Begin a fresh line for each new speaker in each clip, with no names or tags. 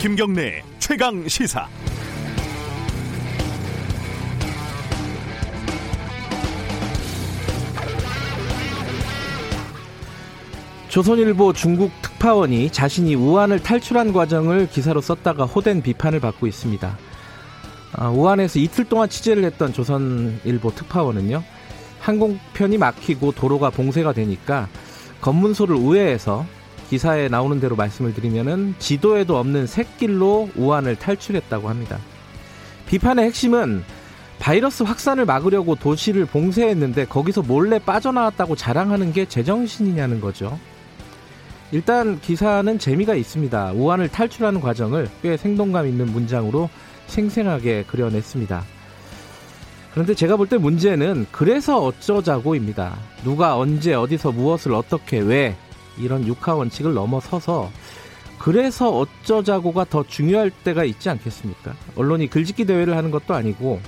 김경래 최강 시사.
조선일보 중국 특파원이 자신이 우한을 탈출한 과정을 기사로 썼다가 호된 비판을 받고 있습니다. 아, 우한에서 이틀 동안 취재를 했던 조선일보 특파원은요, 항공편이 막히고 도로가 봉쇄가 되니까 검문소를 우회해서 기사에 나오는 대로 말씀을 드리면은 지도에도 없는 샛길로 우한을 탈출했다고 합니다. 비판의 핵심은 바이러스 확산을 막으려고 도시를 봉쇄했는데 거기서 몰래 빠져나왔다고 자랑하는 게 제정신이냐는 거죠. 일단 기사는 재미가 있습니다. 우한을 탈출하는 과정을 꽤 생동감 있는 문장으로 생생하게 그려냈습니다. 그런데 제가 볼 때 문제는 그래서 어쩌자고입니다. 누가 언제 어디서 무엇을 어떻게 왜 이런 육하 원칙을 넘어서서 그래서 어쩌자고가 더 중요할 때가 있지 않겠습니까? 언론이 글짓기 대회를 하는 것도 아니고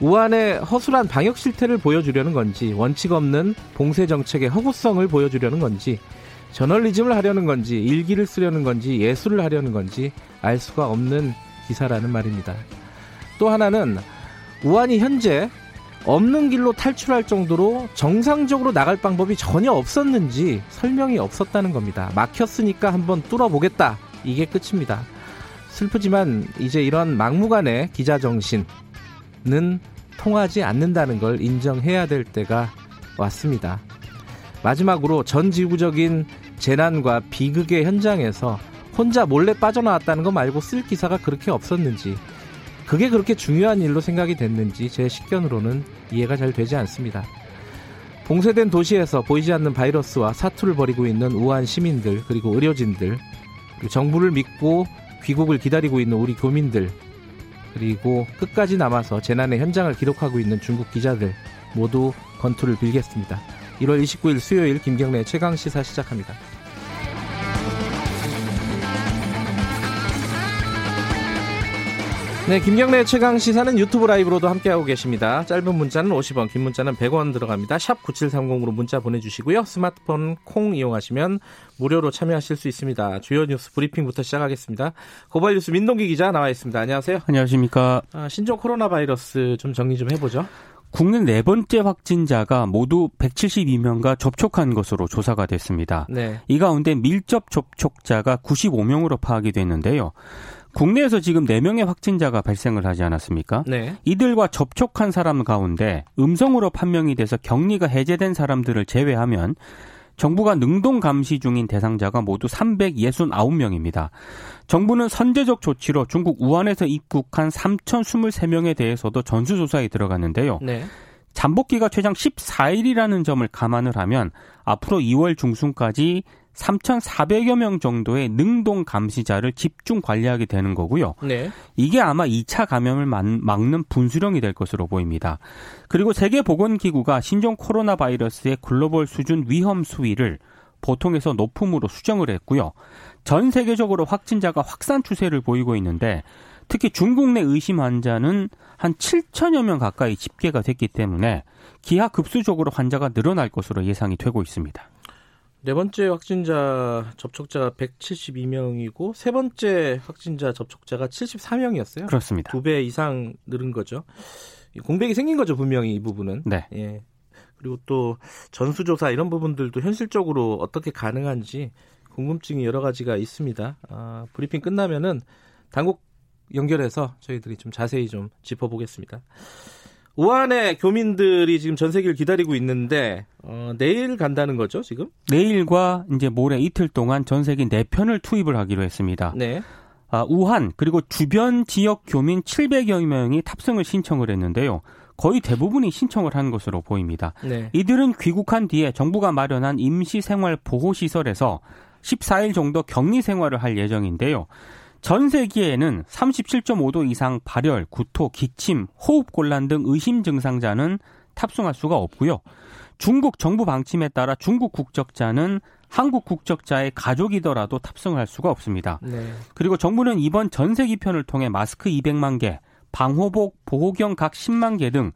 우한의 허술한 방역 실태를 보여주려는 건지 원칙 없는 봉쇄 정책의 허구성을 보여주려는 건지 저널리즘을 하려는 건지 일기를 쓰려는 건지 예술을 하려는 건지 알 수가 없는 기사라는 말입니다. 또 하나는 우한이 현재 없는 길로 탈출할 정도로 정상적으로 나갈 방법이 전혀 없었는지 설명이 없었다는 겁니다. 막혔으니까 한번 뚫어보겠다. 이게 끝입니다. 슬프지만 이제 이런 막무가내 기자 정신은 통하지 않는다는 걸 인정해야 될 때가 왔습니다. 마지막으로 전 지구적인 재난과 비극의 현장에서 혼자 몰래 빠져나왔다는 거 말고 쓸 기사가 그렇게 없었는지 그게 그렇게 중요한 일로 생각이 됐는지 제 식견으로는 이해가 잘 되지 않습니다. 봉쇄된 도시에서 보이지 않는 바이러스와 사투를 벌이고 있는 우한 시민들 그리고 의료진들 그리고 정부를 믿고 귀국을 기다리고 있는 우리 교민들 그리고 끝까지 남아서 재난의 현장을 기록하고 있는 중국 기자들 모두 건투를 빌겠습니다. 1월 29일 수요일 김경래 최강 시사 시작합니다. 네, 김경래 최강 시사는 유튜브 라이브로도 함께하고 계십니다. 짧은 문자는 50원, 긴 문자는 100원 들어갑니다. 샵 9730으로 문자 보내주시고요. 스마트폰 콩 이용하시면 무료로 참여하실 수 있습니다. 주요 뉴스 브리핑부터 시작하겠습니다. 고발 뉴스 민동기 기자 나와 있습니다. 안녕하세요.
안녕하십니까.
아, 신종 코로나 바이러스 좀 정리 좀 해보죠.
국내 네 번째 확진자가 모두 172명과 접촉한 것으로 조사가 됐습니다. 네. 이 가운데 밀접 접촉자가 95명으로 파악이 됐는데요. 국내에서 지금 4명의 확진자가 발생을 하지 않았습니까? 네. 이들과 접촉한 사람 가운데 음성으로 판명이 돼서 격리가 해제된 사람들을 제외하면 정부가 능동 감시 중인 대상자가 모두 369명입니다. 정부는 선제적 조치로 중국 우한에서 입국한 3,023명에 대해서도 전수조사에 들어갔는데요. 네. 잠복기가 최장 14일이라는 점을 감안을 하면 앞으로 2월 중순까지 3,400여 명 정도의 능동 감시자를 집중 관리하게 되는 거고요. 네. 이게 아마 2차 감염을 막는 분수령이 될 것으로 보입니다. 그리고 세계보건기구가 신종 코로나 바이러스의 글로벌 수준 위험 수위를 보통에서 높음으로 수정을 했고요. 전 세계적으로 확진자가 확산 추세를 보이고 있는데 특히 중국 내 의심 환자는 한 7천여 명 가까이 집계가 됐기 때문에 기하급수적으로 환자가 늘어날 것으로 예상이 되고 있습니다.
네 번째 확진자 접촉자가 172명이고 세 번째 확진자 접촉자가 74명이었어요.
그렇습니다.
두 배 이상 늘은 거죠. 공백이 생긴 거죠, 분명히 이 부분은.
네.
예. 그리고 또 전수조사 이런 부분들도 현실적으로 어떻게 가능한지 궁금증이 여러 가지가 있습니다. 아, 브리핑 끝나면은 당국 연결해서 저희들이 좀 자세히 좀 짚어보겠습니다. 우한의 교민들이 지금 전세기를 기다리고 있는데 어, 내일 간다는 거죠 지금?
내일과 이제 모레 이틀 동안 전세기 4편을 투입을 하기로 했습니다. 네. 아, 우한 그리고 주변 지역 교민 700여 명이 탑승을 신청을 했는데요. 거의 대부분이 신청을 한 것으로 보입니다. 네. 이들은 귀국한 뒤에 정부가 마련한 임시 생활 보호 시설에서 14일 정도 격리 생활을 할 예정인데요. 전 세계에는 37.5도 이상 발열, 구토, 기침, 호흡 곤란 등 의심 증상자는 탑승할 수가 없고요. 중국 정부 방침에 따라 중국 국적자는 한국 국적자의 가족이더라도 탑승을 할 수가 없습니다. 네. 그리고 정부는 이번 전세기 편을 통해 마스크 200만 개, 방호복, 보호경 각 10만 개 등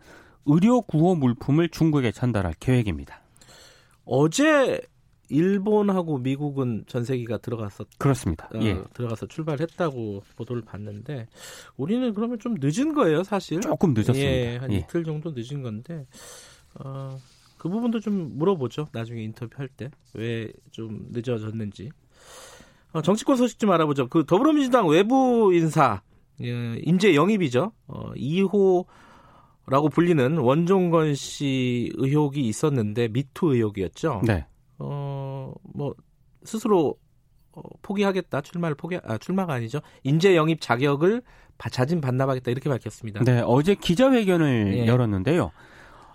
의료 구호 물품을 중국에 전달할 계획입니다.
어제 일본하고 미국은 전세기가 들어갔었
그렇습니다.
어, 예. 들어가서 출발했다고 보도를 봤는데 우리는 그러면 좀 늦은 거예요, 사실.
조금 늦었습니다.
예, 한 예. 이틀 정도 늦은 건데 어, 그 부분도 좀 물어보죠. 나중에 인터뷰할 때 왜 좀 늦어졌는지. 어, 정치권 소식 좀 알아보죠. 그 더불어민주당 외부 인사 예, 인재 영입이죠. 어, 2호 라고 불리는 원종건 씨 의혹이 있었는데 미투 의혹이었죠.
네.
어, 뭐 스스로 어, 포기하겠다 출마를 포기 아 출마가 아니죠 인재 영입 자격을 자진 반납하겠다 이렇게 밝혔습니다.
네 어제 기자회견을 예. 열었는데요.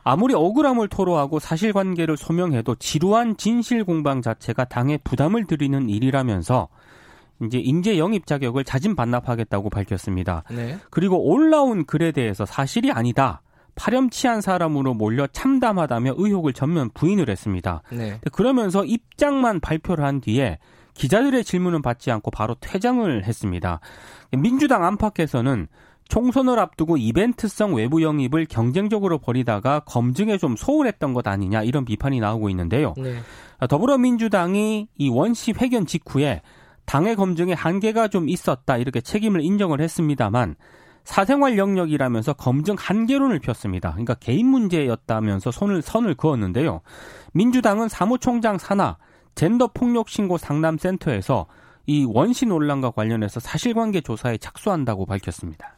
아무리 억울함을 토로하고 사실관계를 소명해도 지루한 진실 공방 자체가 당에 부담을 드리는 일이라면서 이제 인재 영입 자격을 자진 반납하겠다고 밝혔습니다.
네.
그리고 올라온 글에 대해서 사실이 아니다. 파렴치한 사람으로 몰려 참담하다며 의혹을 전면 부인을 했습니다.
네.
그러면서 입장만 발표를 한 뒤에 기자들의 질문은 받지 않고 바로 퇴장을 했습니다. 민주당 안팎에서는 총선을 앞두고 이벤트성 외부 영입을 경쟁적으로 벌이다가 검증에 좀 소홀했던 것 아니냐 이런 비판이 나오고 있는데요.
네.
더불어민주당이 이 원시 회견 직후에 당의 검증에 한계가 좀 있었다 이렇게 책임을 인정을 했습니다만 사생활 영역이라면서 검증 한계론을 폈습니다. 그러니까 개인 문제였다면서 손을 선을 그었는데요. 민주당은 사무총장 산하 젠더 폭력 신고 상담 센터에서 이 원시 논란과 관련해서 사실관계 조사에 착수한다고 밝혔습니다.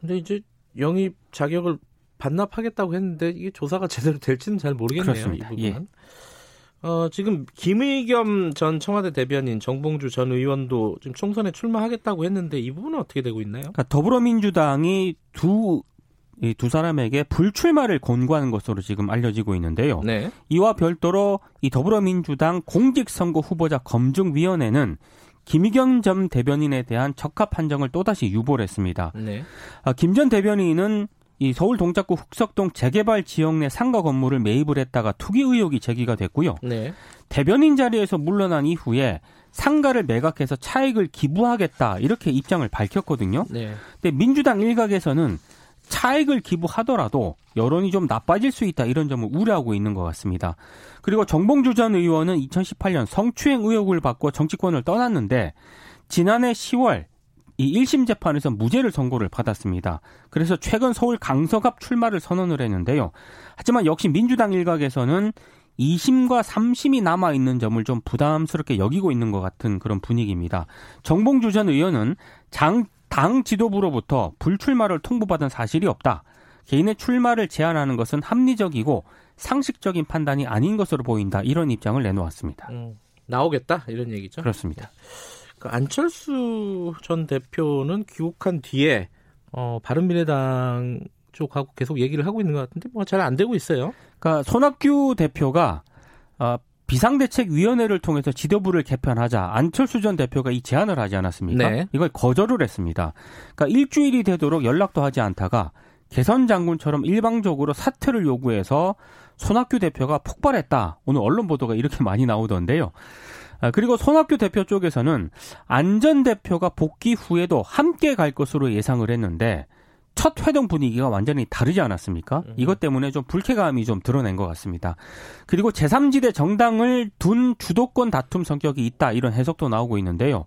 근데 이제 영입 자격을 반납하겠다고 했는데 이게 조사가 제대로 될지는 잘 모르겠네요.
그렇습니다.
이 부분은. 예. 어, 지금 김의겸 전 청와대 대변인 정봉주 전 의원도 지금 총선에 출마하겠다고 했는데 이 부분은 어떻게 되고 있나요?
그러니까 더불어민주당이 두, 이 두 사람에게 불출마를 권고하는 것으로 지금 알려지고 있는데요.
네.
이와 별도로 이 더불어민주당 공직선거 후보자 검증위원회는 김의겸 전 대변인에 대한 적합 판정을 또다시 유보를 했습니다.
네.
아, 김전 대변인은 이 서울 동작구 흑석동 재개발 지역 내 상가 건물을 매입을 했다가 투기 의혹이 제기가 됐고요.
네.
대변인 자리에서 물러난 이후에 상가를 매각해서 차익을 기부하겠다 이렇게 입장을 밝혔거든요.
네.
근데 민주당 일각에서는 차익을 기부하더라도 여론이 좀 나빠질 수 있다 이런 점을 우려하고 있는 것 같습니다. 그리고 정봉주 전 의원은 2018년 성추행 의혹을 받고 정치권을 떠났는데 지난해 10월 이 1심 재판에서 무죄를 선고를 받았습니다. 그래서 최근 서울 강서갑 출마를 선언을 했는데요. 하지만 역시 민주당 일각에서는 2심과 3심이 남아 있는 점을 좀 부담스럽게 여기고 있는 것 같은 그런 분위기입니다. 정봉주 전 의원은 장, 당 지도부로부터 불출마를 통보받은 사실이 없다. 개인의 출마를 제한하는 것은 합리적이고 상식적인 판단이 아닌 것으로 보인다. 이런 입장을 내놓았습니다. 음,
나오겠다 이런 얘기죠.
그렇습니다.
그 안철수 전 대표는 귀국한 뒤에 어, 바른미래당 쪽하고 계속 얘기를 하고 있는 것 같은데 뭐 잘 안 되고 있어요.
그러니까 손학규 대표가 어, 비상대책위원회를 통해서 지도부를 개편하자 안철수 전 대표가 이 제안을 하지 않았습니까?
네.
이걸 거절을 했습니다. 그러니까 일주일이 되도록 연락도 하지 않다가 개선 장군처럼 일방적으로 사퇴를 요구해서 손학규 대표가 폭발했다. 오늘 언론 보도가 이렇게 많이 나오던데요. 아, 그리고 손학규 대표 쪽에서는 안전 대표가 복귀 후에도 함께 갈 것으로 예상을 했는데 첫 회동 분위기가 완전히 다르지 않았습니까? 음. 이것 때문에 좀 불쾌감이 좀 드러낸 것 같습니다. 그리고 제3지대 정당을 둔 주도권 다툼 성격이 있다 이런 해석도 나오고 있는데요.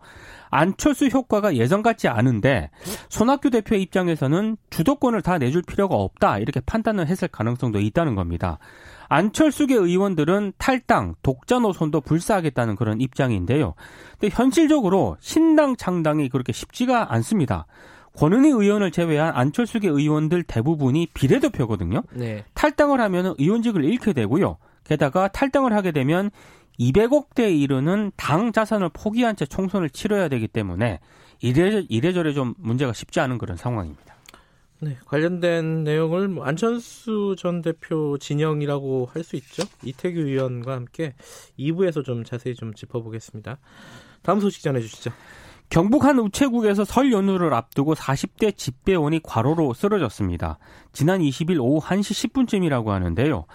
안철수 효과가 예전 같지 않은데 손학규 대표 입장에서는 주도권을 다 내줄 필요가 없다 이렇게 판단을 했을 가능성도 있다는 겁니다. 안철수계 의원들은 탈당, 독자 노선도 불사하겠다는 그런 입장인데요. 근데 현실적으로 신당 창당이 그렇게 쉽지가 않습니다. 권은희 의원을 제외한 안철수계 의원들 대부분이 비례대표거든요.
네.
탈당을 하면 의원직을 잃게 되고요. 게다가 탈당을 하게 되면 200억대에 이르는 당 자산을 포기한 채 총선을 치러야 되기 때문에 이래, 이래저래 좀 문제가 쉽지 않은 그런 상황입니다.
네, 관련된 내용을 뭐 안철수 전 대표 진영이라고 할 수 있죠. 이태규 의원과 함께 2부에서 좀 자세히 좀 짚어보겠습니다. 다음 소식 전해주시죠.
경북 한 우체국에서 설 연휴를 앞두고 40대 집배원이 과로로 쓰러졌습니다. 지난 20일 오후 1시 10분쯤이라고 하는데요.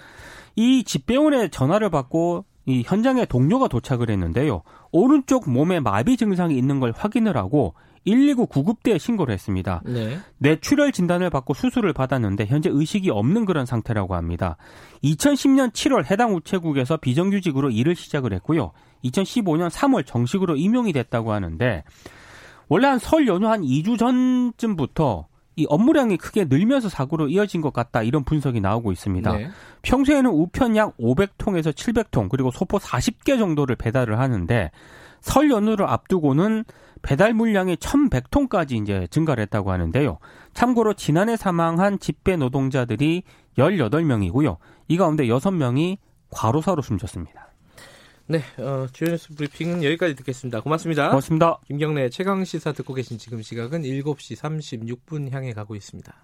이 집배원의 전화를 받고 이 현장에 동료가 도착을 했는데요. 오른쪽 몸에 마비 증상이 있는 걸 확인을 하고 119 구급대에 신고를 했습니다. 네. 뇌출혈 진단을 받고 수술을 받았는데 현재 의식이 없는 그런 상태라고 합니다. 2010년 7월 해당 우체국에서 비정규직으로 일을 시작을 했고요. 2015년 3월 정식으로 임용이 됐다고 하는데 원래 한 설 연휴 한 2주 전쯤부터 이 업무량이 크게 늘면서 사고로 이어진 것 같다 이런 분석이 나오고 있습니다. 네. 평소에는 우편 약 500통에서 700통 그리고 소포 40개 정도를 배달을 하는데 설 연휴를 앞두고는 배달 물량이 1,100톤까지 이제 증가를 했다고 하는데요. 참고로 지난해 사망한 집배 노동자들이 18명이고요. 이 가운데 6명이 과로사로 숨졌습니다.
네, 어, 주요 뉴스 브리핑은 여기까지 듣겠습니다. 고맙습니다.
고맙습니다.
김경래 최강 시사 듣고 계신 지금 시각은 7시 36분 향해 가고 있습니다.